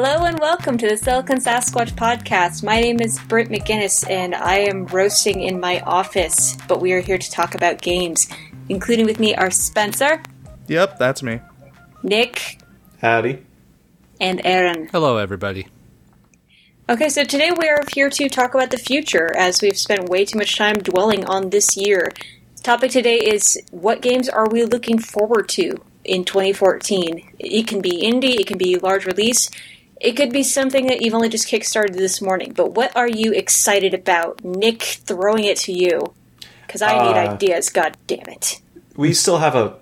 Hello and welcome to the Silicon Sasquatch podcast. My name is Britt McGinnis and I am roasting in my office, but we are here to talk about games. Including with me are Spencer, Yep, that's me. Nick, Howdy. and Aaron. Hello, everybody. Okay, so today we are here to talk about the future as we've spent way too much time dwelling on this year. Topic today is what games are we looking forward to in 2014? It can be indie, it can be large release, it could be something that you've only just kickstarted this morning. But what are you excited about? Nick, throwing it to you because I need Uh, ideas. God damn it! We still have a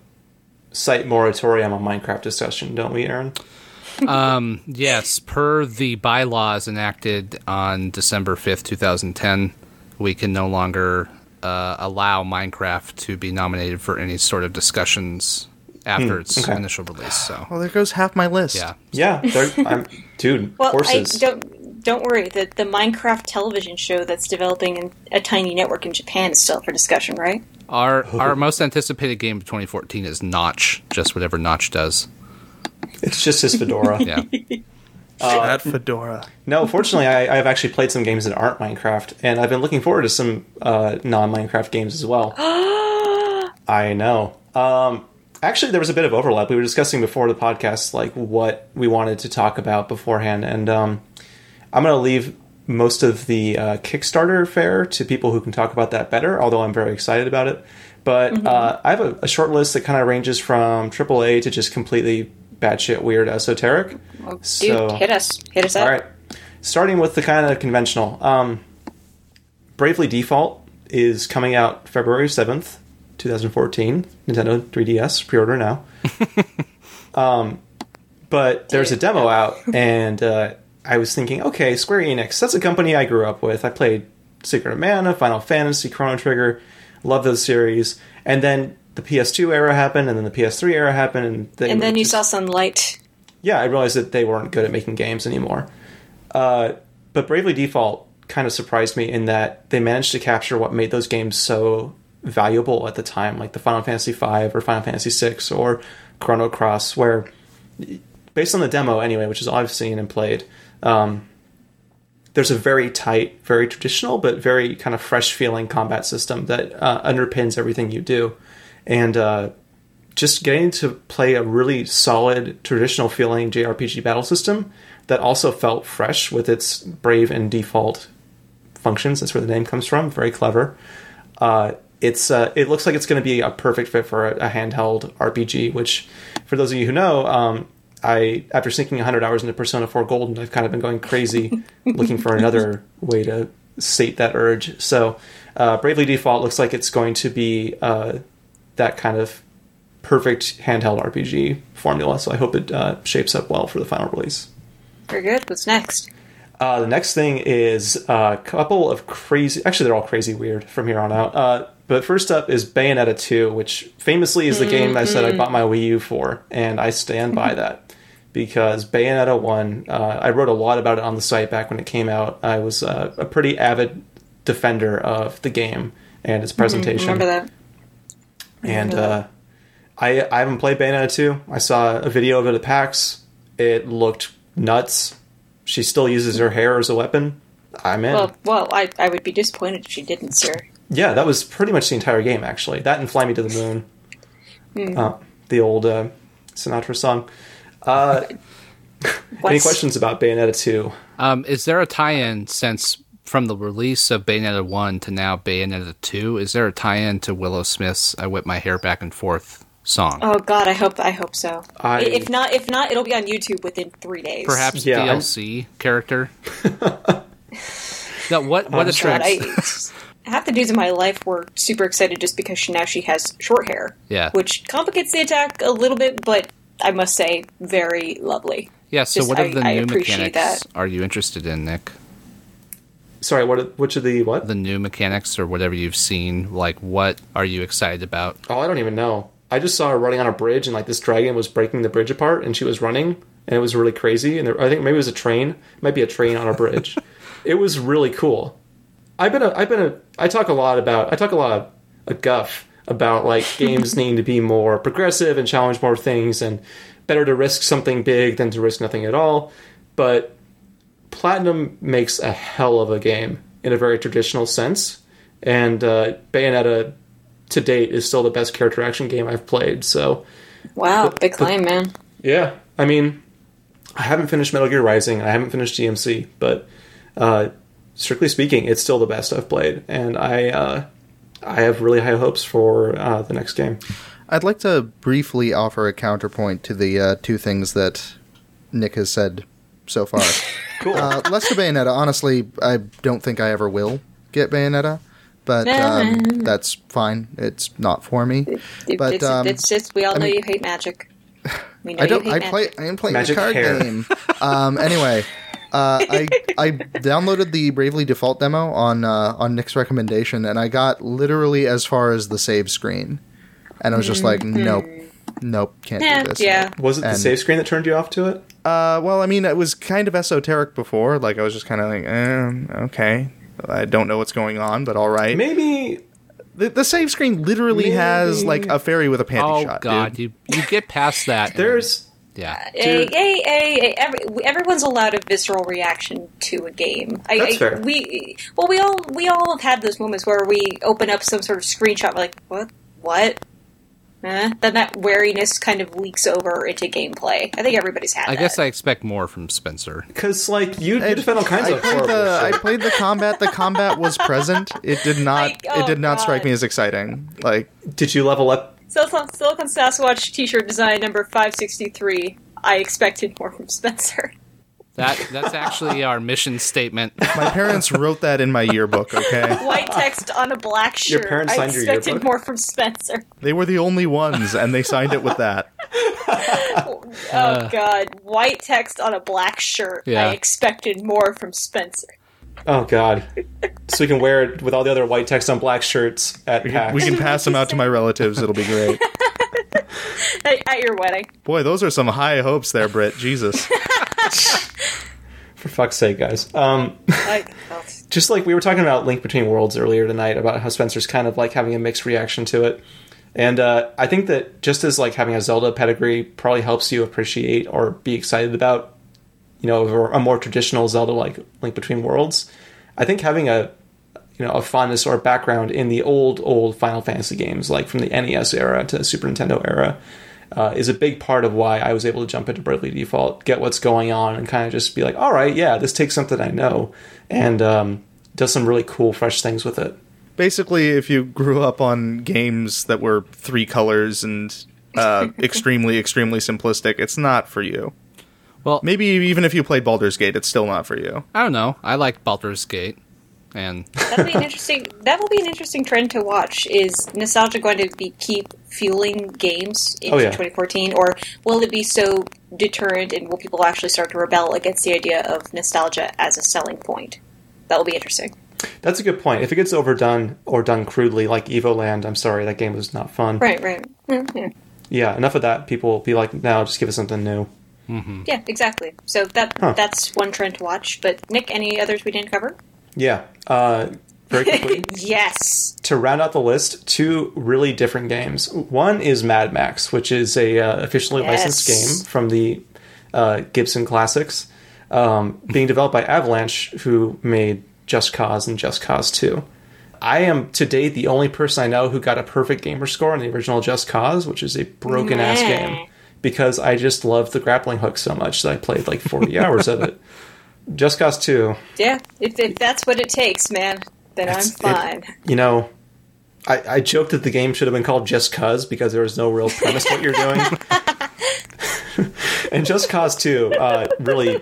site moratorium on Minecraft discussion, don't we, Aaron? Um, yes, per the bylaws enacted on December 5th, 2010, we can no longer uh, allow Minecraft to be nominated for any sort of discussions after its okay. initial release. So, Well, there goes half my list. yeah. Yeah, I'm, dude, Well, horses. I don't don't worry. The the Minecraft television show that's developing in a tiny network in Japan is still up for discussion, right? Our our most anticipated game of 2014 is Notch, just whatever Notch does. It's just his fedora. Yeah. that fedora. No, fortunately, I, I've actually played some games that aren't Minecraft, and I've been looking forward to some uh, non-Minecraft games as well. I know. Um, actually, there was a bit of overlap. We were discussing before the podcast, like what we wanted to talk about beforehand, and um, I'm going to leave most of the uh, Kickstarter fare to people who can talk about that better. Although I'm very excited about it, but uh, I have a, a short list that kind of ranges from AAA to just completely batshit weird esoteric. Well, dude, So- hit us, hit us up. All right. Starting with the kind of conventional. Um, Bravely Default is coming out February 7th, 2014. Nintendo 3DS, pre order now. um, but there's a demo out, and uh, I was thinking, okay, Square Enix, that's a company I grew up with. I played Secret of Mana, Final Fantasy, Chrono Trigger, love those series. And then the PS2 era happened, and then the PS3 era happened, and, And then you just- saw some light. yeah, I realized that they weren't good at making games anymore. Uh, but Bravely Default kind of surprised me in that they managed to capture what made those games so valuable at the time, like the Final Fantasy V or Final Fantasy VI or Chrono Cross, where based on the demo anyway, which is all I've seen and played, um, there's a very tight, very traditional, but very kind of fresh feeling combat system that uh, underpins everything you do. And uh, just getting to play a really solid, traditional feeling JRPG battle system that also felt fresh with its brave and default functions. That's where the name comes from. Very clever. Uh, it's uh, it looks like it's going to be a perfect fit for a, a handheld RPG. Which, for those of you who know, um, I after sinking 100 hours into Persona 4 Golden, I've kind of been going crazy looking for another way to sate that urge. So, uh, Bravely Default looks like it's going to be uh, that kind of perfect handheld RPG formula. So I hope it uh, shapes up well for the final release. Very good. What's next? Uh, the next thing is a couple of crazy. Actually, they're all crazy weird from here on out. Uh, but first up is Bayonetta 2, which famously is the game I said I bought my Wii U for, and I stand by that because Bayonetta 1. Uh, I wrote a lot about it on the site back when it came out. I was uh, a pretty avid defender of the game and its presentation Remember that? and uh, I I haven't played Bayonetta 2. I saw a video of it at PAX. It looked nuts. She still uses her hair as a weapon. I'm in. Well, well, I, I would be disappointed if she didn't, sir. Yeah, that was pretty much the entire game, actually. That and Fly Me to the Moon. Hmm. Uh, the old uh, Sinatra song. Uh, any questions about Bayonetta 2? Um, is there a tie-in since from the release of Bayonetta 1 to now Bayonetta 2? Is there a tie-in to Willow Smith's "I Whip My Hair Back and Forth" song? Oh God, I hope I hope so. I- If not, if not, it'll be on YouTube within three days. Perhaps Yeah, I'm- DLC character. now, what what God, attracts? I, half the dudes in my life were super excited just because she, now she has short hair. Yeah. Which complicates the attack a little bit, but I must say, very lovely. Yeah. So, just- what of the I new appreciate mechanics that. are you interested in, Nick? Sorry, what? Which of the what? The new mechanics or whatever you've seen, like what are you excited about? Oh, I don't even know. I just saw her running on a bridge, and like this dragon was breaking the bridge apart, and she was running, and it was really crazy. And there, I think maybe it was a train, it might be a train on a bridge. it was really cool. I've been a, I've been a, I talk a lot about, I talk a lot of a guff about like games needing to be more progressive and challenge more things, and better to risk something big than to risk nothing at all. but Platinum makes a hell of a game in a very traditional sense, and uh, Bayonetta to date is still the best character action game I've played. So Wow, big claim, man. yeah, I mean, I haven't finished Metal Gear Rising, I haven't finished DMC, but uh, strictly speaking, it's still the best I've played, and I uh, I have really high hopes for uh, the next game. I'd like to briefly offer a counterpoint to the uh, two things that Nick has said so far. Cool. uh, less to Bayonetta. Honestly, I don't think I ever will get Bayonetta, but um, that's fine. It's not for me. It- But, it's, um, it's just we all know mean- you hate magic. We know I don't. you hate I play. I am playing Magic a card hair. game. Um. Anyway, uh, I I downloaded the Bravely Default demo on uh, on Nick's recommendation, and I got literally as far as the save screen, and I was just like, nope, nope, can't Yeah, do this. yeah. Was it the And- save screen that turned you off to it? Uh. Well, I mean, it was kind of esoteric before. Like I was just kind of like, eh, okay. I don't know what's going on, but all right. Maybe The, the save screen literally has like a fairy with a panty Oh shot. god, dude. you you get past that. there's yeah. Hey, hey, hey, hey, every, everyone's allowed a visceral reaction to a game. I, That's I, fair. We well, we all we all have had those moments where we open up some sort of screenshot, we're like what, what? Eh? Then that wariness kind of leaks over into gameplay. I think everybody's had. I that. guess I expect more from Spencer. because like you, you It- defend all kinds I of played horrible the I played the combat. The combat was present. It did not. Like, oh, it did not strike me as exciting. Like Did you level up? Silicon, Silicon Sasquatch T-shirt design number five sixty three. I expected more from Spencer. That that's actually our mission statement. my parents wrote that in my yearbook. Okay, White text on a black shirt. Your shirt. parents I signed your expected yearbook? more from Spencer. they were the only ones, and they signed it with that. Oh uh. god, white text on a black shirt. Yeah. I expected more from Spencer. Oh god! so we can wear it with all the other white text on black shirts at PAX. We can pass them out to my relatives. It'll be great. At, at your wedding. Boy, those are some high hopes there, Britt. Jesus. For fuck's sake, guys. Um, Like, just like we were talking about Link Between Worlds earlier tonight about how Spencer's kind of like having a mixed reaction to it. And uh, I think that just as like having a Zelda pedigree probably helps you appreciate or be excited about, you know, a more traditional Zelda like Link Between Worlds, I think having a you know a fondness or background in the old old Final Fantasy games, like from the NES era to the Super Nintendo era, uh, is a big part of why I was able to jump into Bravely Default, get what's going on, and kind of just be like, all right, yeah, this takes something I know, and um, does some really cool, fresh things with it. Basically, if you grew up on games that were three colors and uh, extremely, extremely simplistic, it's not for you. Well, Maybe even if you played Baldur's Gate, it's still not for you. I don't know. I like Baldur's Gate, and that'll be an interesting. That will be an interesting trend to watch. Is nostalgia going to be keep fueling games into Oh, yeah. 2014, or will it be so deterrent and will people actually start to rebel against the idea of nostalgia as a selling point? That will be interesting. That's a good point. If it gets overdone or done crudely, like Evoland, I'm sorry, that game was not fun. Right, right. Mm, Yeah, Yeah, enough of that. People will be like, now just give us something new. Yeah exactly. So that Huh. that's one trend to watch. But Nick, any others we didn't cover? Yeah. Uh, very quickly. yes. to round out the list, two really different games. One is Mad Max, which is a uh, officially licensed game from the uh, Gibson Classics, um, being developed by Avalanche, who made Just Cause and Just Cause Two. I am to date the only person I know who got a perfect gamer score on the original Just Cause, which is a broken ass game, because I just loved the grappling hook so much that I played like forty hours of it. Just Cause Two, Yeah. If, if that's what it takes, man, then I'm It's- it- fine. you know, I, I joked that the game should have been called Just Cause because there was no real premise to what you're doing. and Just Cause 2, uh, really,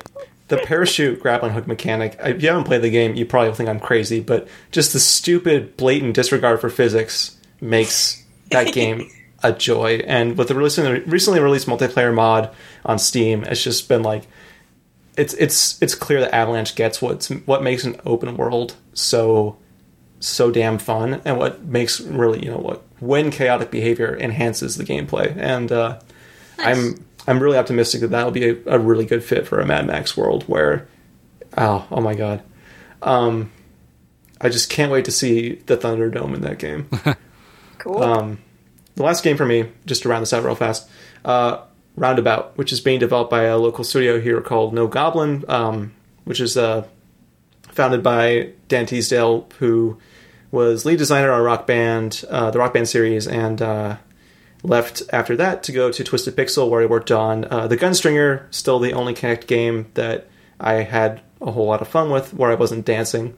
the parachute grappling hook mechanic, if you haven't played the game, you probably think I'm crazy, but just the stupid, blatant disregard for physics makes that game a joy. And with the recently, recently released multiplayer mod on Steam, it's just been like, it's it's it's clear that Avalanche gets what's what makes an open world so so damn fun and what makes really you know what when chaotic behavior enhances the gameplay and uh, i'm i'm really optimistic that that'll be a, a really good fit for a mad max world where oh oh my god um i just can't wait to see the thunderdome in that game Cool. um, the last game for me, just to round this out real fast, uh, Roundabout, which is being developed by a local studio here called No Goblin, um, which is uh, founded by Dan Teasdale, who was lead designer on Rock Band, uh, the Rock Band series, and uh, left after that to go to Twisted Pixel, where I worked on uh, the Gunstringer, still the only Kinect game that I had a whole lot of fun with, where I wasn't dancing.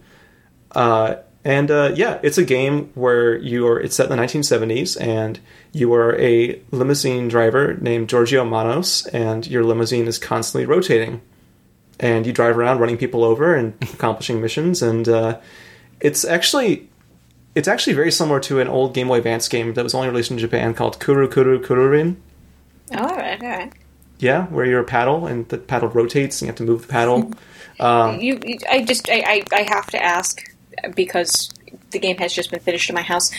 Uh, and uh, yeah, it's a game where you are. It's set in the 1970s, and you are a limousine driver named Georgio Manos, and your limousine is constantly rotating, and you drive around running people over and accomplishing missions. And uh, it's actually it's actually very similar to an old Game Boy Advance game that was only released in Japan called Kuru Kuru Kururin. Oh, all right, all right. Yeah, where you're a paddle and the paddle rotates and you have to move the paddle. Um, You, you I just, I, I, I have to ask because the game has just been finished in my house.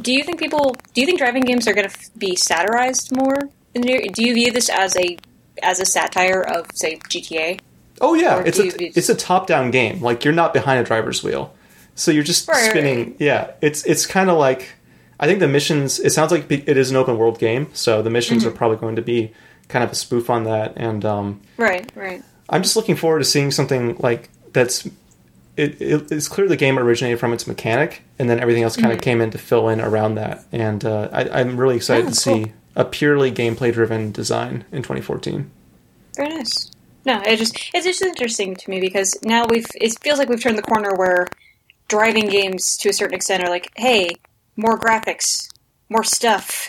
Do you think people? Do you think driving games are going to be satirized more? In the, do you view this as a as a satire of, say, GTA? Oh yeah, it's a you- it's a top down game. Like you're not behind a driver's wheel, so you're just Right, right, spinning. right. Yeah, it's it's kind of like I think the missions. It sounds like it is an open world game, so the missions Mm-hmm. are probably going to be kind of a spoof on that. And um, Right, right. I'm just looking forward to seeing something like that's. It, it, it's clear the game originated from its mechanic, and then everything else kind of came in to fill in around that. And uh, I, I'm really excited Oh, to cool. see a purely gameplay driven design in 2014. Very nice. No, it just it's just interesting to me because now we've it feels like we've turned the corner where driving games to a certain extent are like, hey, more graphics, more stuff.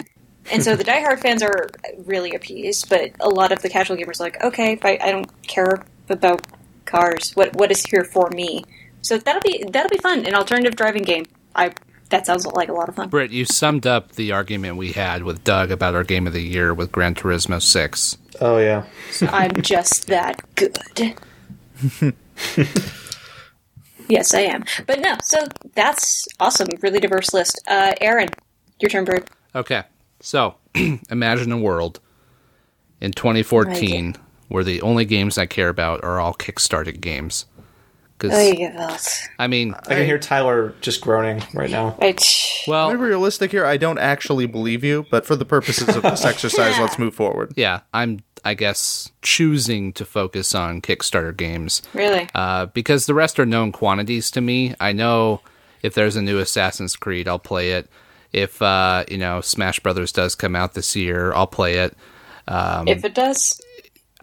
And so the diehard fans are really appeased, but a lot of the casual gamers are like, okay, but I don't care about cars. What what is here for me? So that'll be that'll be fun. An alternative driving game. I that sounds like a lot of fun. Britt, you summed up the argument we had with Doug about our game of the year with Gran Turismo 6. Oh yeah, I'm just that good. yes, I am. But no, so that's awesome. Really diverse list. Uh, Aaron, your turn, Bird. Okay, so imagine a world in 2014 where the only games I care about are all Kickstarted games. Because, Oh, you God. I mean, I can hear Tyler just groaning right now. Right. well, To be realistic here, I don't actually believe you, but for the purposes of this exercise, let's move forward. yeah, I'm, I guess, choosing to focus on Kickstarter games. Really? uh, because the rest are known quantities to me. I know if there's a new Assassin's Creed, I'll play it. If uh, you know Smash Brothers does come out this year, I'll play it. if it does,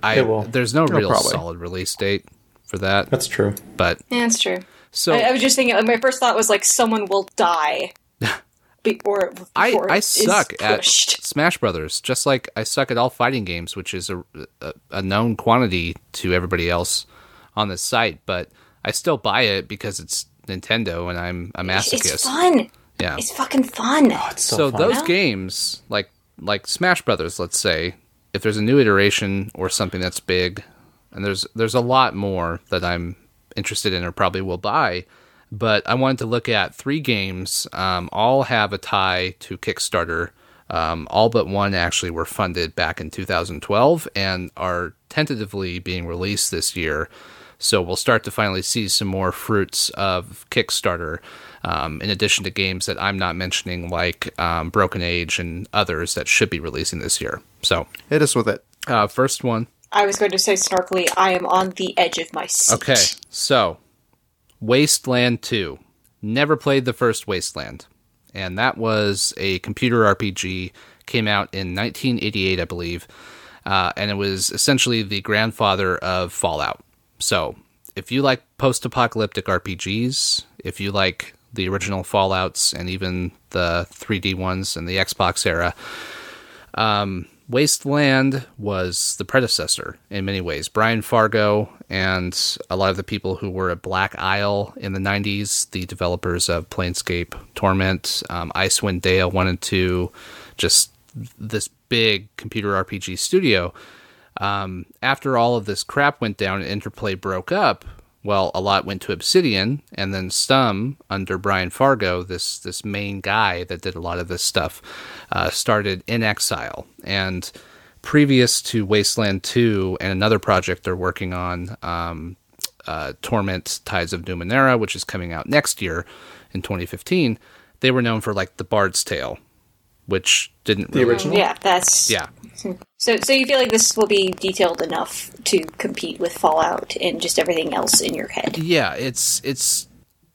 I It will. there's no real probably. solid release date for that, That's true. but yeah, that's true. so I, I was just thinking. My first thought was like someone will die before. I, before I it is suck at. Smash Brothers, just like I suck at all fighting games, which is a, a, a known quantity to everybody else on the site. But I still buy it because it's Nintendo and I'm a masochist. It's fun. Yeah. It's fucking fun. Oh, it's so, so fun. those Yeah. games like like smash brothers let's say if there's a new iteration or something that's big and there's there's a lot more that i'm interested in or probably will buy but i wanted to look at three games um, all have a tie to kickstarter um, all but one actually were funded back in 2012 and are tentatively being released this year so we'll start to finally see some more fruits of Kickstarter, um, in addition to games that I'm not mentioning, like um, Broken Age and others that should be releasing this year. So, Hit us with it. uh, first one. I was going to say snarkily, I am on the edge of my seat. Okay, so Wasteland 2. Never played the first Wasteland, and that was a computer RPG. Came out in 1988, I believe, uh, and it was essentially the grandfather of Fallout. So, if you like post-apocalyptic RPGs, if you like the original Fallout's and even the 3D ones and the Xbox era, Wasteland was the predecessor in many ways. Brian Fargo and a lot of the people who were at Black Isle in the 90s, the developers of Planescape Torment, um, Icewind Dale 1 and 2, just this big computer RPG studio. Um, after all of this crap went down and Interplay broke up, well, a lot went to Obsidian, and then some under Brian Fargo, this this main guy that did a lot of this stuff, uh, started inXile. And previous to Wasteland Two and another project they're working on, um, uh, Torment: Tides of Numenera, which is coming out next year in 2015, they were known for like the Bard's Tale which didn't The really, original? Yeah, that's Yeah, So, so you feel like this will be detailed enough to compete with Fallout and just everything else in your head? yeah. It's it's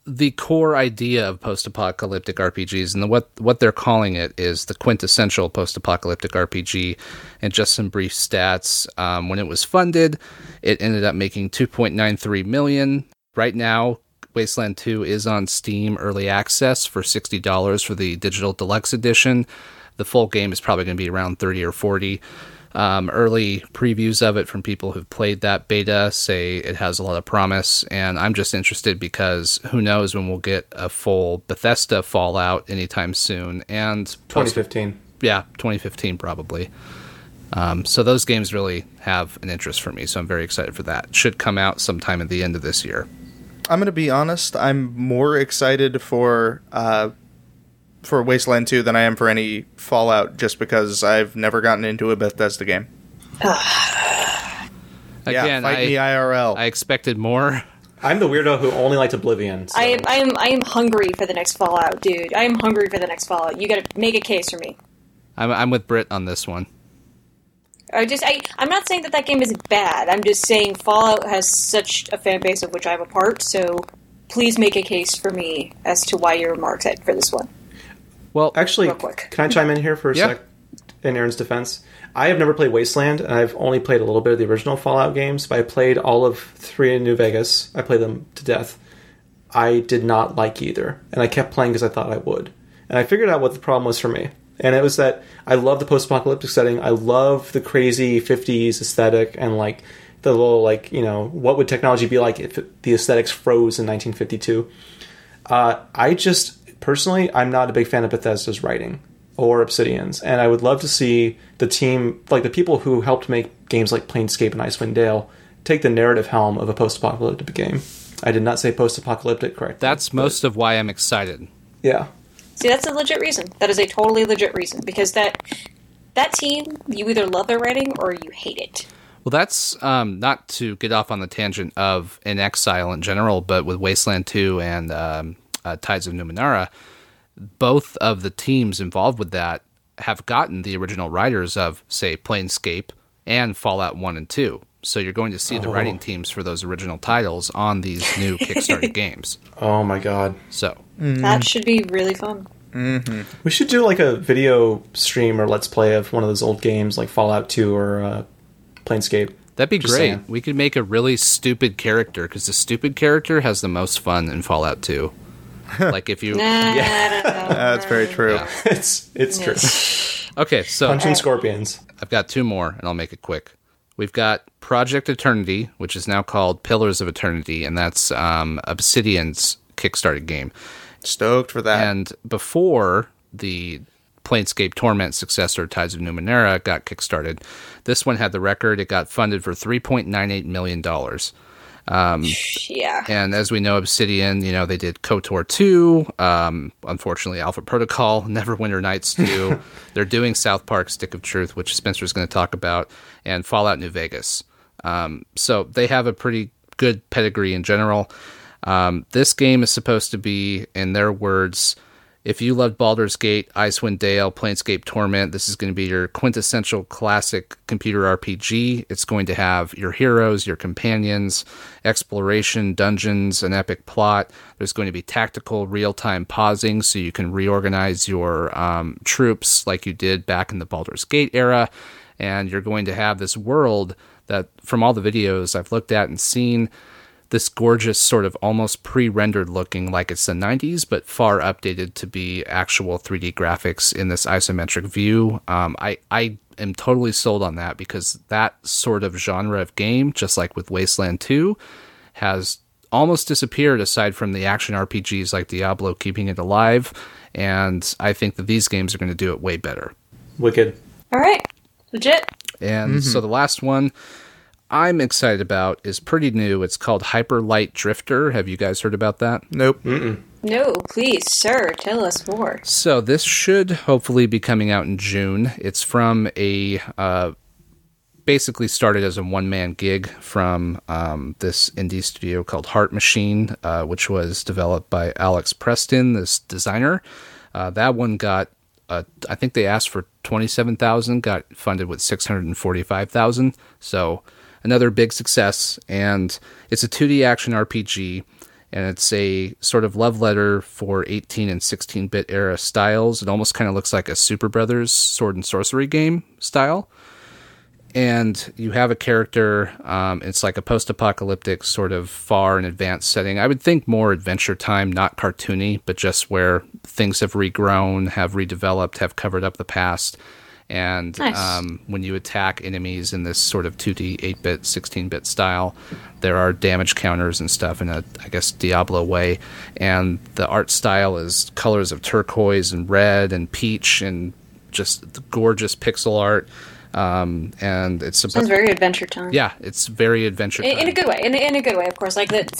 the core idea of post-apocalyptic RPGs, and the, what what they're calling it is the quintessential post-apocalyptic RPG. And just some brief stats: um, when it was funded, it ended up making 2.93 million. Right now, Wasteland 2 is on Steam Early Access for sixty dollars for the digital deluxe edition. The full game is probably going to be around thirty or forty. Um, early previews of it from people who've played that beta say it has a lot of promise, and I'm just interested because who knows when we'll get a full Bethesda Fallout anytime soon, and post- 2015. yeah, 2015 probably. Um, so those games really have an interest for me, so I'm very excited for that. Should come out sometime at the end of this year. I'm gonna be honest. I'm more excited for uh, for Wasteland 2 than I am for any Fallout, just because I've never gotten into a Bethesda game. Again, yeah, fight I, me IRL. I expected more. I'm the weirdo who only likes Oblivion. So. I am, I am, I am hungry for the next Fallout, dude. I am hungry for the next Fallout. You got to make a case for me. I'm, I'm with Britt on this one. I just, I, I'm not saying that that game is bad. I'm just saying Fallout has such a fan base of which I'm a part. So please make a case for me as to why you're more excited for this one. Well, Actually, Real quick. can I chime in here for a Yeah. sec? In Aaron's defense, I have never played Wasteland, and I've only played a little bit of the original Fallout games. But I played all of three in New Vegas. I played them to death. I did not like either, and I kept playing because I thought I would. And I figured out what the problem was for me, and it was that I love the post-apocalyptic setting. I love the crazy '50s aesthetic and like the little like you know what would technology be like if it, the aesthetics froze in 1952. Uh, I just personally, I'm not a big fan of Bethesda's writing or Obsidian's, and I would love to see the team, like the people who helped make games like Planescape and Icewind Dale, take the narrative helm of a post-apocalyptic game. I did not say post-apocalyptic, correct? that's most of why I'm excited. yeah. See, that's a legit reason. That is a totally legit reason because that that team, you either love their writing or you hate it. Well, that's um, not to get off on the tangent of inXile in general, but with Wasteland 2 and um, uh, Tides of Numenera, both of the teams involved with that have gotten the original writers of, say, Planescape and Fallout 1 and 2. So you're going to see the Oh. writing teams for those original titles on these new Kickstarter games. Oh my god. So That should be really fun. We should do like a video stream or let's play of one of those old games like Fallout 2 or uh, Planescape. that'd be Just great. saying. We could make a really stupid character because the stupid character has the most fun in Fallout 2. like if you Nah, I. That's very true. Yeah. it's it's true. okay, so Punching scorpions. I've got two more, and I'll make it quick. We've got Project Eternity, which is now called Pillars of Eternity, and that's um, Obsidian's Kickstarter game. Stoked for that. And before the Planescape Torment successor, Tides of Numenera, got kickstarted, this one had the record. It got funded for $3.98 million. yeah. And as we know, Obsidian, you know, they did KOTOR 2, um, unfortunately, Alpha Protocol, Neverwinter Nights 2. They're doing South Park Stick of Truth, which Spencer's going to talk about, and Fallout New Vegas. Um, so they have a pretty good pedigree in general. Um, this game is supposed to be, in their words, if you loved Baldur's Gate, Icewind Dale, Planescape Torment, this is going to be your quintessential classic computer RPG. It's going to have your heroes, your companions, exploration, dungeons, an epic plot. There's going to be tactical, real time pausing so you can reorganize your um, troops like you did back in the Baldur's Gate era. And you're going to have this world that, from all the videos I've looked at and seen, this gorgeous sort of almost pre-rendered looking like it's the 90s but far updated to be actual 3d graphics in this isometric view um, I, I am totally sold on that because that sort of genre of game just like with wasteland 2 has almost disappeared aside from the action rpgs like diablo keeping it alive and i think that these games are going to do it way better Wicked. All right. Legit. and so the last one I'm excited about is pretty new. It's called Hyper Light Drifter. Have you guys heard about that? nope. No, please, sir, tell us more. So this should hopefully be coming out in June. It's from a uh, basically started as a one man gig from um, this indie studio called Heart Machine, uh, which was developed by Alex Preston, this designer. Uh, that one got uh, I think they asked for twenty seven thousand, got funded with six hundred and forty five thousand. So another big success, and it's a two D action RPG, and it's a sort of love letter for eighteen and sixteen bit era styles. It almost kind of looks like a Superbrothers Sword and Sworcery game style and you have a character. Um, it's like a post-apocalyptic sort of far and advanced setting. I would think more Adventure Time, not cartoony, but just where things have regrown, have redeveloped, have covered up the past. And Nice. um, when you attack enemies in this sort of 2D, 8-bit, 16-bit style, there are damage counters and stuff in a, I guess, Diablo way. And the art style is colors of turquoise and red and peach and just gorgeous pixel art. Um, and it's Sounds very Adventure Time. yeah, it's very adventure. In, in a good way. In, in a good way, of course. Like that,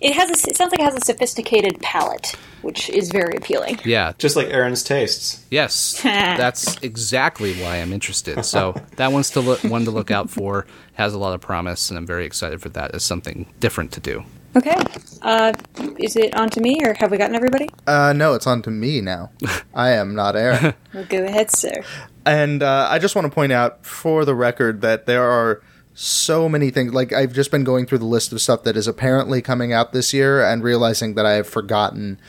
it has. A, it sounds like it has a sophisticated palette, which is very appealing. Yeah, Just like Aaron's tastes. yes, that's exactly why I'm interested. So that one's to look one to look out for. Has a lot of promise, and I'm very excited for that as something different to do. Okay. Uh, is it on to me, or have we gotten everybody? Uh, no, it's on to me now. I am not Aaron. Well, go ahead, sir. And uh, I just want to point out, for the record, that there are so many things. Like, I've just been going through the list of stuff that is apparently coming out this year and realizing that I have forgotten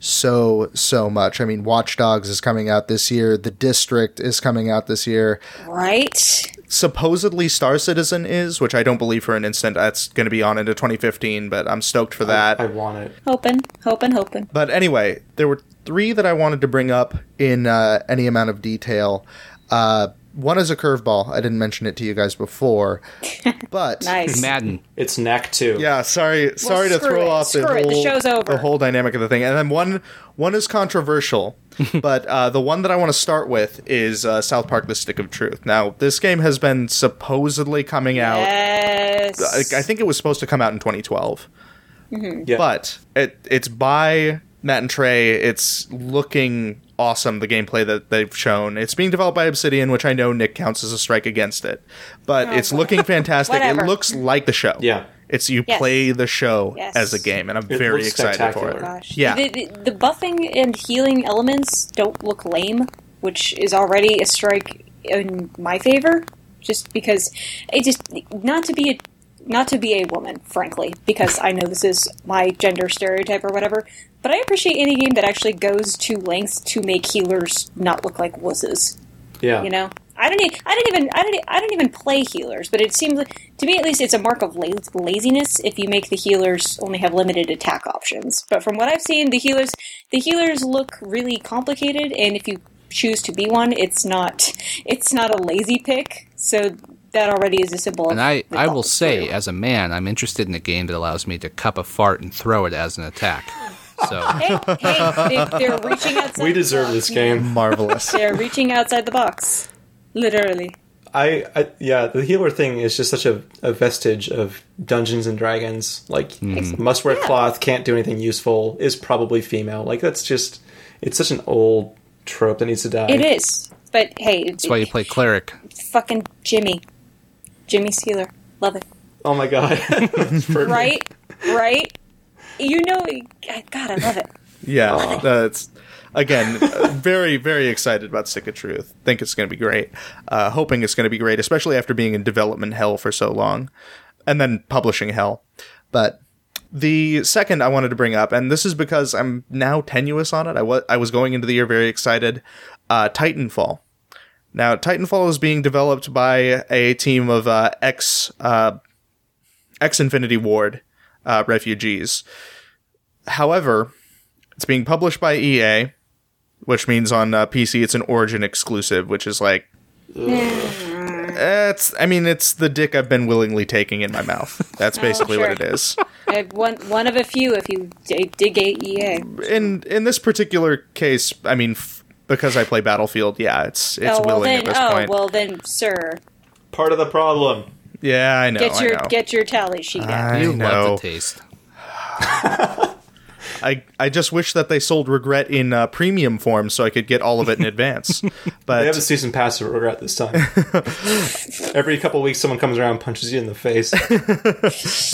so, so much. I mean, Watch Dogs is coming out this year, The District is coming out this year. Right. Supposedly, Star Citizen is, which I don't believe for an instant. That's going to be on into 2015, but I'm stoked for that. I want it. Hoping, hoping, hoping. But anyway, there were three that I wanted to bring up in uh, any amount of detail. Uh, one is a curveball. I didn't mention it to you guys before, but Nice. Madden. It's Knack too. yeah, sorry, sorry to throw it. off the it. whole The show's over. the whole dynamic of the thing. And then one one is controversial, but uh, the one that I want to start with is uh, South Park: The Stick of Truth. Now, this game has been supposedly coming out. Yes. I I think it was supposed to come out in 2012. Yeah. but it it's by Matt and Trey. It's looking awesome. The gameplay that they've shown. It's being developed by Obsidian, which I know Nick counts as a strike against it, but Oh, it's looking fantastic. it looks like the show. Yeah. It's you Yes. play the show Yes. as a game, and I'm It very excited for it. Oh gosh. Yeah. The, the, the buffing and healing elements don't look lame, which is already a strike in my favor. Just because it just not to be a not to be a woman, frankly, because I know this is my gender stereotype or whatever. But I appreciate any game that actually goes to lengths to make healers not look like wusses. Yeah. You know, I don't. I didn't even. I didn't. I don't even play healers, but it seems like, to me at least it's a mark of la- laziness if you make the healers only have limited attack options. But from what I've seen, the healers the healers look really complicated, and if you choose to be one, it's not. It's not a lazy pick. So that already is a symbol. of And I, I will say, true. as a man, I'm interested in a game that allows me to cup a fart and throw it as an attack. So hey, hey, they, they're reaching outside. we the deserve box, this game. Marvelous. They're reaching outside the box, literally. I, I yeah, the healer thing is just such a, a vestige of Dungeons and Dragons. Like hmm. must wear Yeah. cloth, can't do anything useful, is probably female. Like that's just it's such an old trope that needs to die. It is, but hey, that's why you play cleric. fucking Jimmy. Jimmy Sealer. Love it. Oh my god. It's. Right? right? You know, God, I love it. Yeah, that's again very very excited about Stick of Truth. Think it's going to be great. Uh, hoping it's going to be great, especially after being in development hell for so long, and then publishing hell. But the second I wanted to bring up, and this is because I'm now tenuous on it. I was I was going into the year very excited. Uh, Titanfall. Now, Titanfall is being developed by a team of uh, ex uh, ex Infinity Ward uh, refugees. However, it's being published by EA, which means on uh, PC it's an Origin exclusive, which is like. It's. I mean, it's the dick I've been willingly taking in my mouth. That's basically what sure. it is. One, one of a few if you dig EA. In in this particular case, I mean, because I play Battlefield, yeah, it's it's oh, well willing then, at this oh, point. well then, sir, Part of the problem. yeah, I know. get your I know. get your tally sheet out. I You know. love the taste. I, I just wish that they sold regret in uh, premium form so I could get all of it in advance. But They But have a season pass for regret this time. Every couple weeks, someone comes around and punches you in the face.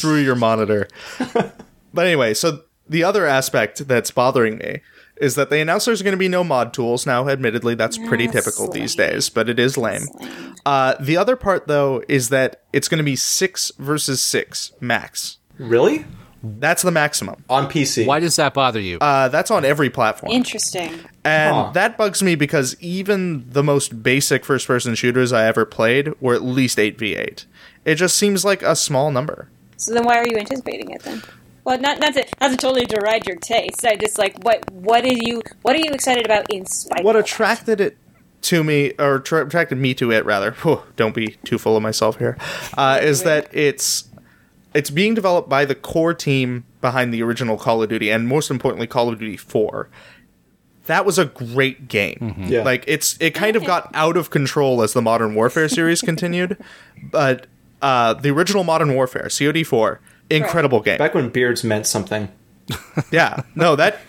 through your monitor. but anyway, so the other aspect that's bothering me is that they announced there's going to be no mod tools. Now, admittedly, that's pretty typical these days, but it is lame. Lame. Uh, the other part, though, is that it's going to be six versus six max. Really? That's the maximum. On PC. Why does that bother you? Uh, that's on every platform. Interesting. And Huh. that bugs me because even the most basic first person shooters I ever played were at least 8v8. It just seems like a small number. So then, why are you anticipating it then? Well, not not to not to totally deride your taste. I just like what what are you what are you excited about in spite? What attracted it to me, or tra- attracted me to it rather, whew, don't be too full of myself here, uh, is that it's it's being developed by the core team behind the original Call of Duty, and most importantly, Call of Duty 4. That was a great game. Yeah. Like it's it kind of got out of control as the Modern Warfare series continued, but uh, the original Modern Warfare, COD4, incredible game. Back when beards meant something. yeah, no that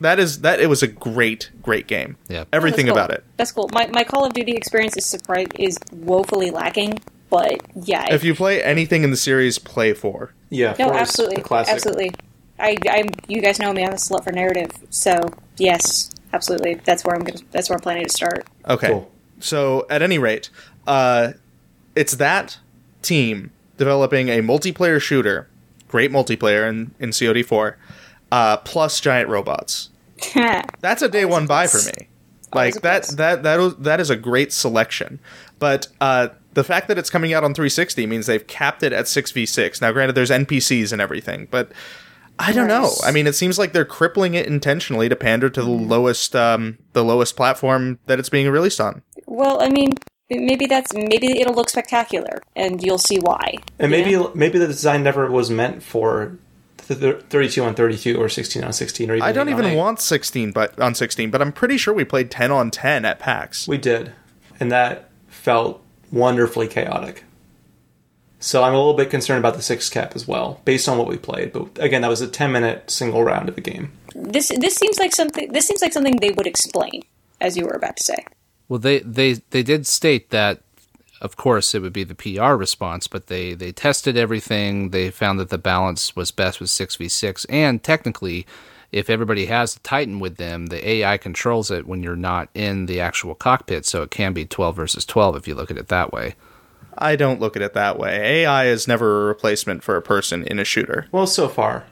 that is that it was a great great game. Yeah. everything That's cool. about it. That's cool. My my Call of Duty experience is surprise is woefully lacking, but yeah. If you play anything in the series, play four. Yeah. no, four is absolutely, classic. absolutely. I I'm you guys know me. I'm a slut for narrative. So yes, absolutely. That's where I'm gonna. That's where I'm planning to start. Okay. Cool. So at any rate, uh, it's that team developing a multiplayer shooter, great multiplayer in, in COD4, uh, plus giant robots. That's a day one buy for me. Like that that that is- that is a great selection. But uh, the fact that it's coming out on 360 means they've capped it at 6v6. Now granted there's NPCs and everything, but I don't know. I mean it seems like they're crippling it intentionally to pander to the Mm-hmm. lowest um, the lowest platform that it's being released on. well, I mean, maybe that's maybe it'll look spectacular, and you'll see why. And maybe know? maybe the design never was meant for th- th- 32 on 32 or 16 on 16 or even I don't even 8. want 16 but on 16, but I'm pretty sure we played 10 on 10 at PAX. We did. And that felt wonderfully chaotic. So I'm a little bit concerned about the six cap as well, based on what we played. But again, that was a 10 minute single round of the game. this this seems like something. This seems like something they would explain, as you were about to say. Well, they, they, they did state that, of course, it would be the PR response, but they, they tested everything. They found that the balance was best with 6v6. And technically, if everybody has the Titan with them, the AI controls it when you're not in the actual cockpit. So it can be 12 versus 12 if you look at it that way. I don't look at it that way. AI is never a replacement for a person in a shooter. Well, so far.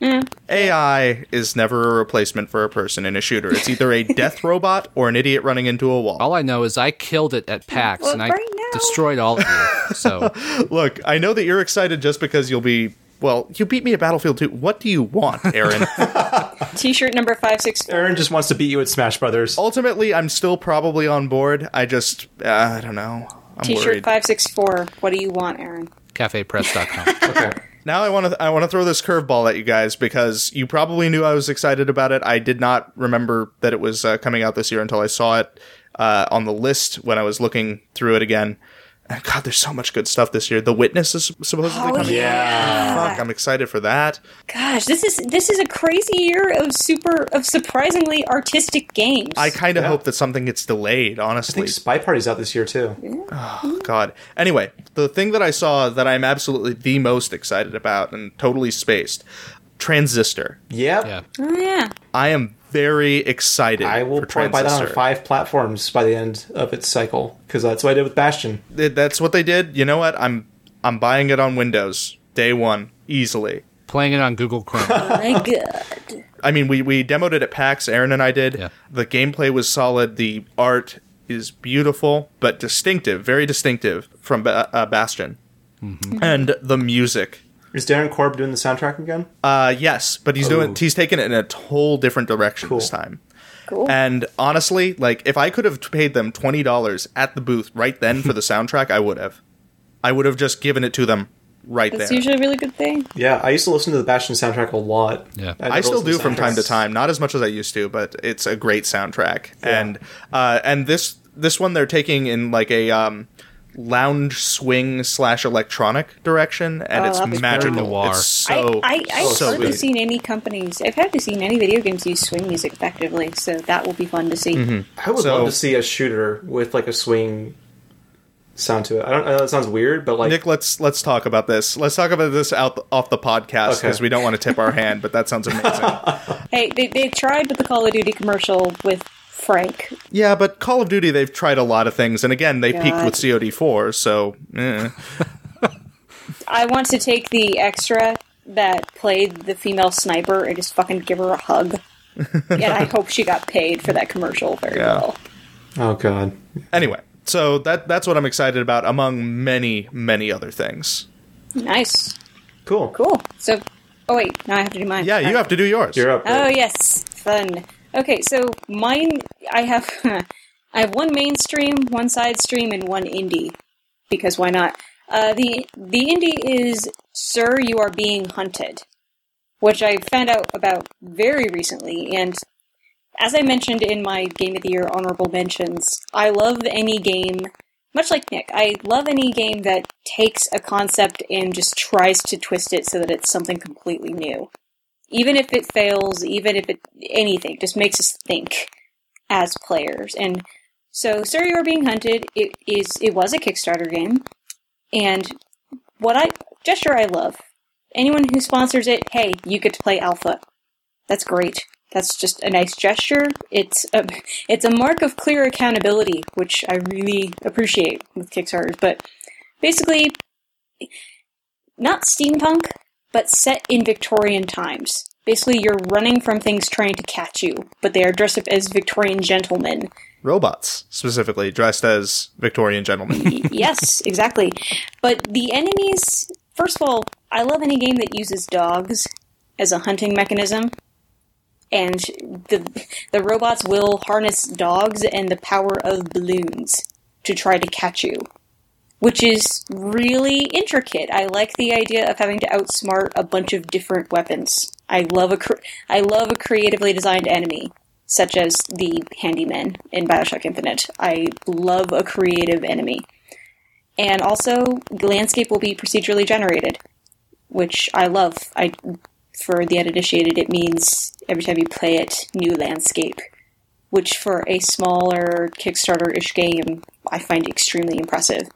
AI is never a replacement for a person in a shooter. It's either a death robot or an idiot running into a wall. All I know is I killed it at PAX Well, and I now- destroyed all of you. So Look, I know that you're excited just because you'll be. Well, you beat me at Battlefield 2. What do you want, Aaron? T-shirt number five six four. Aaron just wants to beat you at Smash Brothers. Ultimately, I'm still probably on board. I just. Uh, I don't know. I'm T-shirt worried. five six four. What do you want, Aaron? cafepress.com. Okay. Now I want to I want to throw this curveball at you guys because you probably knew I was excited about it. I did not remember that it was uh, coming out this year until I saw it uh, on the list when I was looking through it again. And God, there's so much good stuff this year. The Witness is supposedly Oh, coming. yeah. Fuck, I'm excited for that. Gosh, this is this is a crazy year of super of surprisingly artistic games. I kind of Yeah. hope that something gets delayed. I Honestly, think Spy Party's out this year, too. Oh, God. Anyway, the thing that I saw that I'm absolutely the most excited about and totally spaced, Transistor. Yep. yeah. oh yeah. I am very excited. I will for probably buy that on five platforms by the end of its cycle, because that's what I did with Bastion. That's what they did. You know what? I'm I'm buying it on Windows day one easily. Playing it on Google Chrome. My God. I mean, we we demoed it at PAX. Aaron and I did. Yeah. The gameplay was solid. The art is beautiful, but distinctive, very distinctive from ba- uh, Bastion. Mm-hmm. And the music. Is Darren Korb doing the soundtrack again? Uh, yes, but he's doing Oh. he's taking it in a whole different direction this time. Cool. And honestly, like if I could have paid them twenty dollars at the booth right then for the soundtrack, I would have. I would have just given it to them right there. That's there. usually a really good thing. Yeah, I used to listen to the Bastion soundtrack a lot. Yeah. never I still do from time to time, not as much as I used to, but it's a great soundtrack. Yeah. And uh, and this this one they're taking in like a um, lounge swing slash electronic direction, and Oh, it's that'd be magical. Noir. It's so I, I, I've so hardly sweet. seen any companies. I've hardly seen any video games use swing music effectively, so that will be fun to see. Mm-hmm. I would So- love to see a shooter with like a swing sound to it. I don't know. That sounds weird, but like Nick, let's let's talk about this. Let's talk about this out off the podcast Okay. because we don't want to tip our hand, but that sounds amazing. Hey, they, they tried with the Call of Duty commercial with Frank. yeah, but Call of Duty, they've tried a lot of things, and again, they peaked with COD4, so eh. I want to take the extra that played the female sniper and just fucking give her a hug. and I hope she got paid for that commercial very Yeah. well. oh god, anyway. So that that's what I'm excited about, among many many other things. Nice. cool. Cool. So, oh wait, now I have to do mine. Yeah, you have to do yours. You're up. Oh yes, fun. Okay, so mine, I have, I have one mainstream, one side stream, and one indie, because why not? Uh, the the indie is "Sir, You Are Being Hunted," which I found out about very recently, and as I mentioned in my Game of the Year honorable mentions, I love any game. Much like Nick, I love any game that takes a concept and just tries to twist it so that it's something completely new even if it fails, even if it anything, just makes us think as players. And so, Sir, You're Being Hunted. It is. It was a Kickstarter game, and what I gesture I love. Anyone who sponsors it, hey, you get to play alpha. That's great. That's just a nice gesture. It's a, it's a mark of clear accountability, which I really appreciate with Kickstarters. But basically, not steampunk, but set in Victorian times. Basically, you're running from things trying to catch you, but they are dressed up as Victorian gentlemen. Robots, specifically dressed as Victorian gentlemen. yes, exactly. But the enemies, first of all, I love any game that uses dogs as a hunting mechanism. And the the robots will harness dogs and the power of balloons to try to catch you, which is really intricate. I like the idea of having to outsmart a bunch of different weapons. I love a cr- I love a creatively designed enemy, such as the handyman in Bioshock Infinite. I love a creative enemy. And also, the landscape will be procedurally generated, which I love. I for the uninitiated, it means every time you play it, new landscape, which for a smaller Kickstarter-ish game, I find extremely impressive.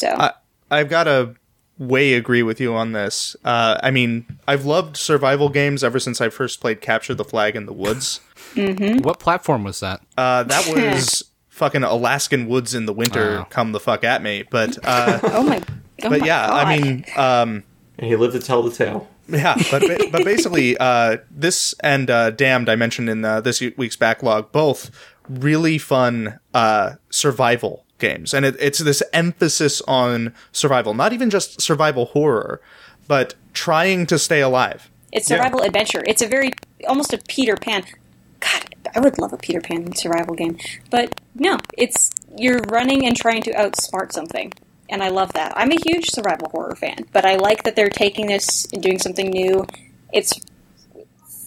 So, I, I've got to way agree with you on this. Uh, I mean, I've loved survival games ever since I first played Capture the Flag in the Woods. What platform was that? Uh, that was fucking Alaskan woods in the winter. Wow. Come the fuck at me. But uh, oh my, oh but my yeah, God. I mean, um, And he lived to tell the tale. yeah, but ba- but basically, uh, this and uh, Damned I mentioned in uh, this week's backlog both really fun uh, survival games, and it, it's this emphasis on survival, not even just survival horror, but trying to stay alive. It's survival adventure. It's a very almost a Peter Pan. God, I would love a Peter Pan survival game, but no, it's you're running and trying to outsmart something, and I love that. I'm a huge survival horror fan, but I like that they're taking this and doing something new. It's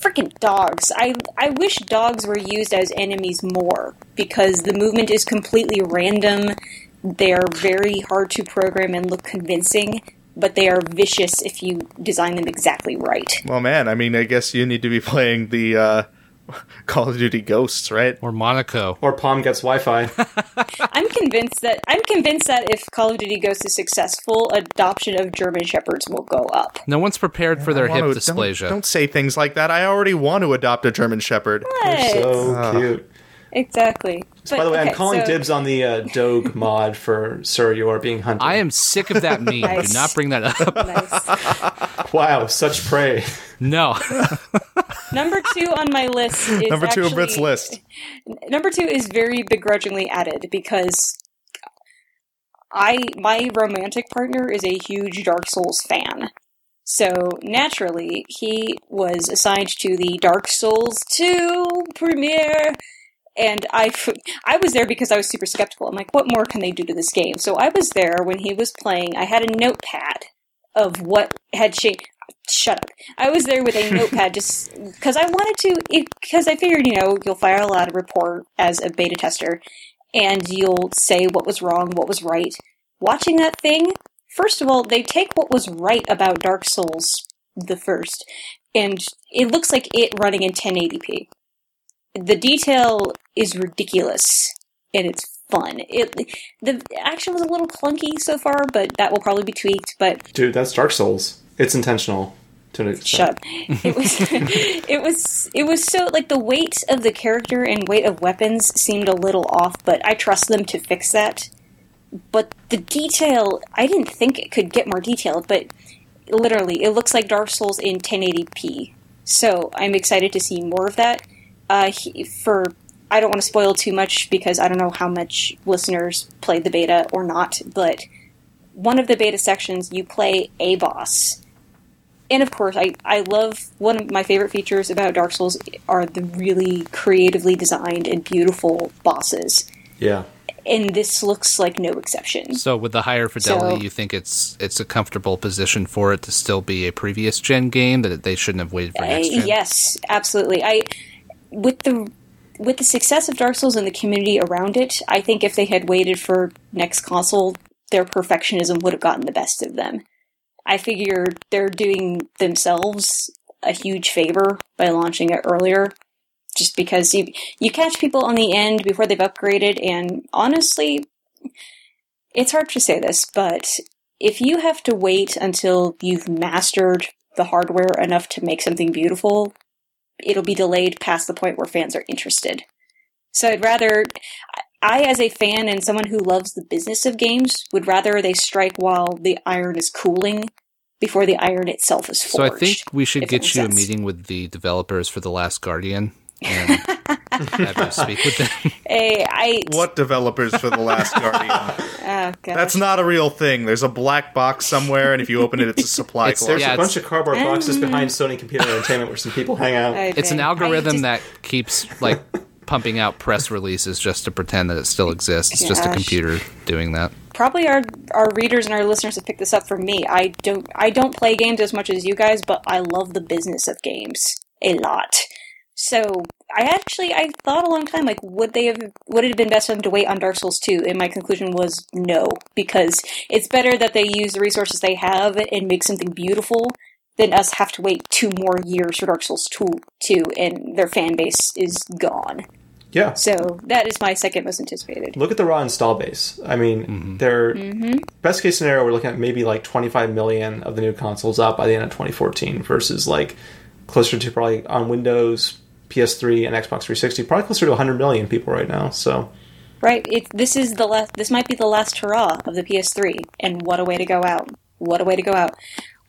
freaking dogs. I I wish dogs were used as enemies more because the movement is completely random. They are very hard to program and look convincing, but they are vicious if you design them exactly right. Well, man, I mean, I guess you need to be playing the uh, Call of Duty Ghosts, right? Or Monaco? Or Palm gets Wi-Fi. I'm convinced that I'm convinced that if Call of Duty Ghosts is successful, adoption of German Shepherds will go up. No one's prepared for their hip wanna- don't- dysplasia. Don't, say things like that. I already want to adopt a German Shepherd. What? so cute. exactly. By the way, I'm calling so- dibs on the uh, Doge mod for Sir, You Are Being Hunted. I am sick of that meme. Nice. Do not bring that up. Nice. Wow, such prey. No. Number two on my list is Number two of actually- Britt's list. Number two is very begrudgingly added because I my romantic partner is a huge Dark Souls fan. So naturally, he was assigned to the Dark Souls 2 premiere and I, f- I was there because I was super skeptical. I'm like, what more can they do to this game? So I was there when he was playing. I had a notepad of what had changed. Shut up. I was there with a notepad just because I wanted to, because I figured, you know, you'll file a lot of report as a beta tester and you'll say what was wrong, what was right. Watching that thing, first of all, they take what was right about Dark Souls, the first, and it looks like it running in 1080p. The detail is ridiculous, and it's fun. It the action was a little clunky so far, but that will probably be tweaked. But Dude, that's Dark Souls. It's intentional to an extent. shut up. It was it was it was so like the weight of the character and weight of weapons seemed a little off, but I trust them to fix that. But the detail, I didn't think it could get more detailed, but literally, it looks like Dark Souls in 1080p. So I'm excited to see more of that. Uh, he, for I don't want to spoil too much because I don't know how much listeners played the beta or not, but one of the beta sections you play a boss. And of course, I, I love one of my favorite features about Dark Souls are the really creatively designed and beautiful bosses. Yeah. And this looks like no exception. So with the higher fidelity, So- you think it's it's a comfortable position for it to still be a previous gen game that they shouldn't have waited for next Uh, gen. yes, absolutely. I with the with the success of Dark Souls and the community around it, I think if they had waited for next console, their perfectionism would have gotten the best of them. I figure they're doing themselves a huge favor by launching it earlier, just because you you catch people on the end before they've upgraded, and honestly, it's hard to say this, but if you have to wait until you've mastered the hardware enough to make something beautiful, it'll be delayed past the point where fans are interested. So I'd rather, I, as a fan and someone who loves the business of games, would rather they strike while the iron is cooling before the iron itself is forged. So forged. I think we should get you sense. a meeting with the developers for The Last Guardian and have you speak with them. Hey, I, What developers for The Last Guardian? oh. That's not a real thing. There's a black box somewhere, and if you open it, it's a supply It's- closet. There's Yeah, a bunch of cardboard boxes um, behind Sony Computer Entertainment where some people hang out. I It's an algorithm just- that keeps like pumping out press releases just to pretend that it still exists. It's just a computer doing that. probably our our readers and our listeners have picked this up from me. I don't I don't play games as much as you guys, but I love the business of games a lot. So I actually I thought a long time like would they have would it have been best for them to wait on Dark Souls 2? And my conclusion was no, because it's better that they use the resources they have and make something beautiful than us have to wait two more years for Dark Souls 2, 2 and their fan base is gone. Yeah. So that is my second most anticipated. Look at the raw install base. I mean, mm-hmm. they're mm-hmm. best case scenario. We're looking at maybe like 25 million of the new consoles out by the end of 2014, versus like closer to probably on Windows, PS3, and Xbox 360, probably closer to 100 million people right now. So Right. It, this is the last. This might be the last hurrah of the PS3, and what a way to go out! What a way to go out!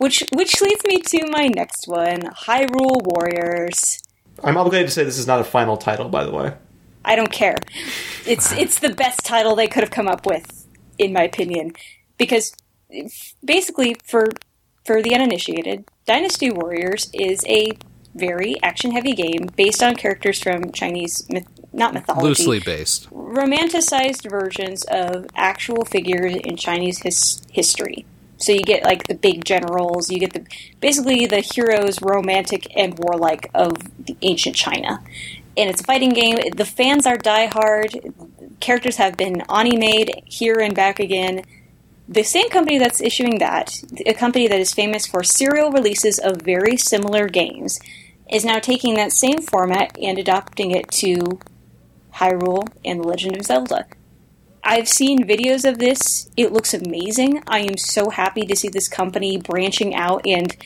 Which which leads me to my next one: Hyrule Warriors. I'm obligated to say this is not a final title, by the way. I don't care. It's it's the best title they could have come up with, in my opinion, because basically for for the uninitiated, Dynasty Warriors is a very action heavy game based on characters from Chinese myth, not mythology, Loosely based. romanticized versions of actual figures in Chinese his- history. So you get like the big generals, you get the basically the heroes, romantic and warlike of the ancient China. And it's a fighting game. The fans are diehard. Characters have been animated here and back again. The same company that's issuing that, a company that is famous for serial releases of very similar games, is now taking that same format and adopting it to Hyrule and The Legend of Zelda. I've seen videos of this. It looks amazing. I am so happy to see this company branching out and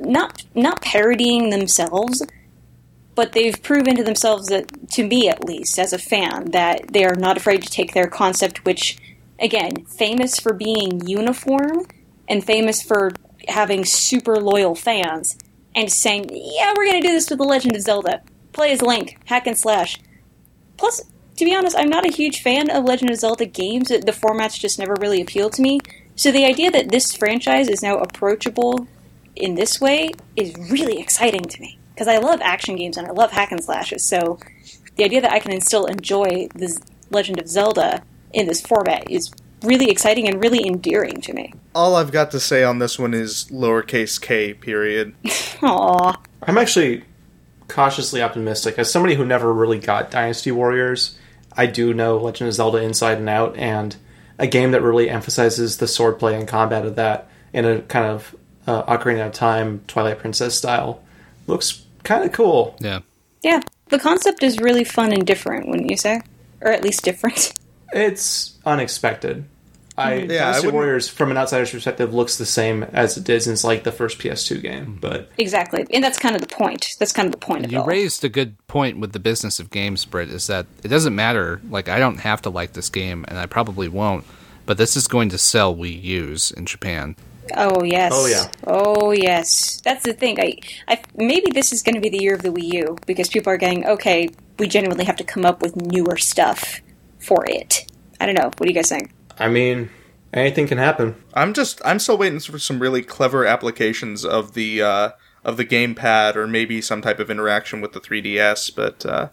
not not parodying themselves, but they've proven to themselves that to me at least as a fan that they are not afraid to take their concept which again, famous for being uniform and famous for having super loyal fans and saying, "Yeah, we're going to do this with The Legend of Zelda. Play as Link, hack and slash." Plus, to be honest, I'm not a huge fan of Legend of Zelda games. The formats just never really appealed to me. So the idea that this franchise is now approachable in this way is really exciting to me because I love action games and I love hack and slashes. So the idea that I can still enjoy this Legend of Zelda in this format is really exciting and really endearing to me. All I've got to say on this one is lowercase k, period. Aww. I'm actually cautiously optimistic. As somebody who never really got Dynasty Warriors, I do know Legend of Zelda inside and out, and a game that really emphasizes the swordplay and combat of that in a kind of uh, Ocarina of Time, Twilight Princess style looks kind of cool. Yeah. Yeah, the concept is really fun and different, wouldn't you say? Or at least different. It's unexpected. I Yeah, Dynasty wouldn't- Warriors, from an outsider's perspective, looks the same as it did since like the first PS2 game. Mm-hmm. But Exactly, and that's kind of the point. That's kind of the point You all. raised a good point with the business of games, Britt, is that it doesn't matter. Like, I don't have to like this game, and I probably won't, but this is going to sell Wii U's in Japan. Oh yes. Oh, yeah. Oh yes. That's the thing. I, I maybe this is going to be the year of the Wii U because people are getting okay. We genuinely have to come up with newer stuff for it. I don't know. What do you guys think? I mean, anything can happen. I'm just I'm still waiting for some really clever applications of the uh, of the gamepad or maybe some type of interaction with the 3DS. But uh,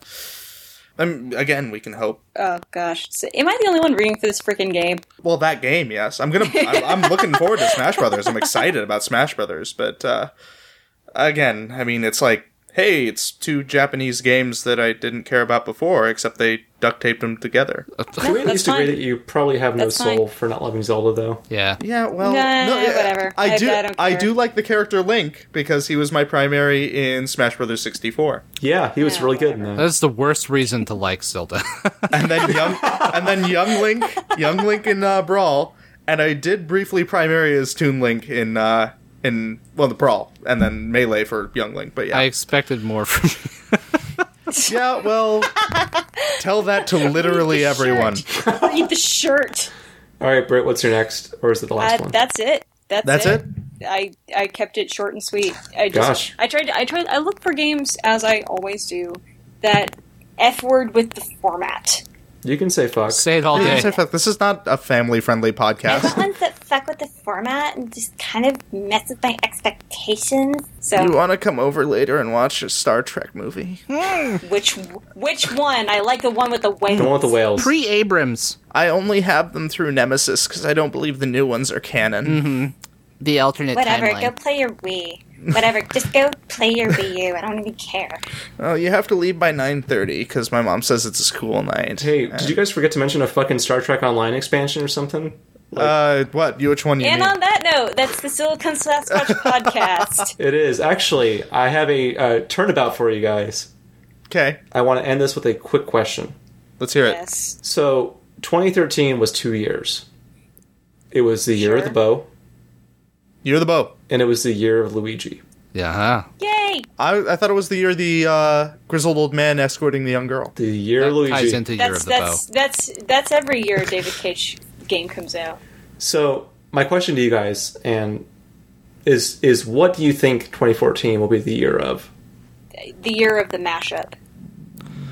I'm, again, we can hope. Oh gosh, so, am I the only one rooting for this freaking game? Well, that game, yes. I'm gonna. I'm, I'm looking forward to Smash Brothers. I'm excited about Smash Brothers, but uh, again, I mean, it's like, hey, it's two Japanese games that I didn't care about before, except they duct taped them together. Can we at least agree that you probably have no That's fine. soul for not loving Zelda, though? Yeah. Yeah, well, Nah, no, yeah, whatever. I I- do. I don't I do like the character Link because he was my primary in Smash Brothers 64, Yeah, he was Yeah, really good in that. That's the worst reason to like Zelda. and then young, and then young Link, young Link in uh, Brawl, and I did briefly primary as Toon Link in uh, in well the Brawl, and then Melee for young Link. But yeah, I expected more from you. yeah, well, tell that to literally everyone. Read the shirt. All right, Britt, what's your next, or is it the last Uh, one? that's it. That's, That's it? I I kept it short and sweet. I just Gosh. I tried I tried I look for games as I always do that f word with the format. You can say fuck. Say it all Yeah, day. say fuck, This is not a family-friendly I want podcast. ones that fuck with the format and just kind of mess with my expectations. So You want to come over later and watch a Star Trek movie? Hmm. which which one? I like the one with the whales. The one with the whales. Pre Abrams. I only have them through Nemesis because I don't believe the new ones are canon. Mm-hmm. The alternate Whatever, timeline. go play your Wii. Whatever, just go play your Wii U. I don't even care. Oh, you have to leave by nine thirty because my mom says it's a school night. Hey, did you guys forget to mention a fucking Star Trek Online expansion or something? Uh, what? You which one you And mean? on that note, that's the Silicon Sasquatch podcast. It is. Actually, I have a uh, turnabout for you guys. Okay, I want to end this with a quick question. let's hear it. Yes. So, 2013 was two years. It was the year of the bow, You're the bow. and it was the year of Luigi. Yeah. Huh? Yay! I, I thought it was the year the uh, grizzled old man escorting the young girl. The year That of Luigi. ties into Year That's of the Bow. that's that's that's every year David Cage game comes out. So, my question to you guys and is is what do you think 2014 will be the year of? The year of the mashup.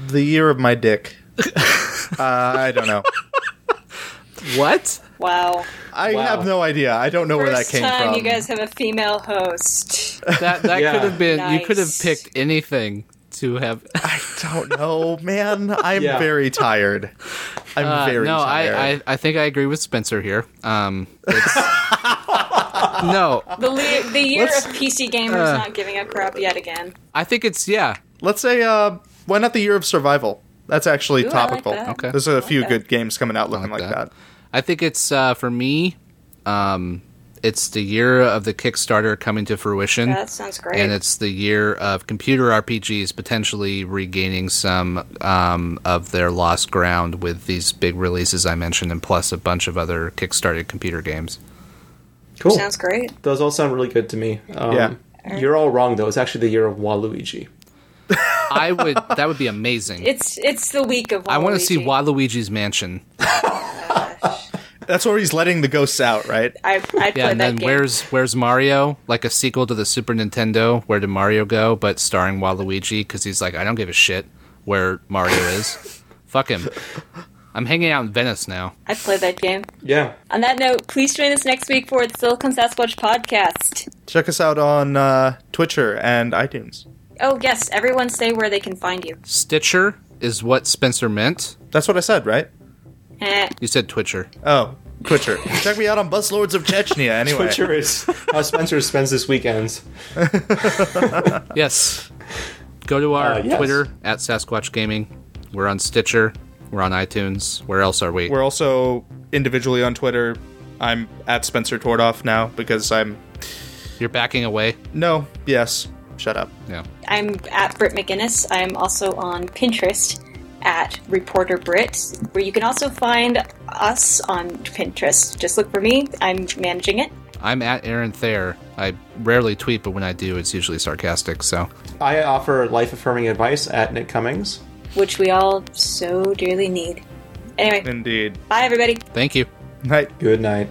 The year of my dick. uh, I don't know. What? Wow. I Wow. have no idea. I don't know where that came time from. you guys have a female host. That that Yeah. could have been. You could have picked anything to have. I don't know, man. I'm Yeah. very tired. I'm Uh, very no, tired. I, I I think I agree with Spencer here. Um, it's, no, The le- the year Let's- of PC gamers uh, not giving a crap yet again. I think it's yeah. Let's say, uh, why not the year of survival? That's actually Ooh, I like topical. that. Okay. There's a few that. good games coming out looking like like, that. that. I think it's uh, for me. Um, it's the year of the Kickstarter coming to fruition. That sounds great. and it's the year of computer RPGs potentially regaining some um, of their lost ground with these big releases I mentioned, and plus a bunch of other kickstarted computer games. Cool. Sounds great. Those all sound really good to me. Um, Yeah. You're all wrong though. It's actually the year of Waluigi. I would that would be amazing. It's it's the week of. I want to see Waluigi's mansion. That's where he's letting the ghosts out, right? I I Yeah, played and then game. where's where's Mario? Like a sequel to the Super Nintendo. Where did Mario go? But starring Waluigi because he's like, I don't give a shit where Mario is. Fuck him. I'm hanging out in Venice now. I played that game. Yeah. On that note, please join us next week for the Silicon Sasquatch podcast. Check us out on uh, Twitcher and iTunes. Oh yes, everyone say where they can find you. Stitcher is what Spencer meant. That's what I said, right? Eh. You said Twitcher. Oh, Twitcher. Check me out on Bus Lords of Chechnya. Anyway, Twitcher is how Spencer spends his weekends. Yes. Go to our Uh, yes. Twitter at Sasquatch Gaming. We're on Stitcher. We're on iTunes. Where else are we? we're also individually on Twitter. I'm at Spencer Tordoff now because I'm You're backing away. no, yes. Shut up. Yeah. I'm at Britt McGinnis. I'm also on Pinterest at Reporter Brit, where you can also find us on Pinterest. Just look for me. I'm managing it. I'm at Aaron Thayer. I rarely tweet, but when I do, it's usually sarcastic. So I offer life affirming advice at Nick Cummings. which we all so dearly need. Anyway, Indeed. bye everybody. thank you. Night. Good night.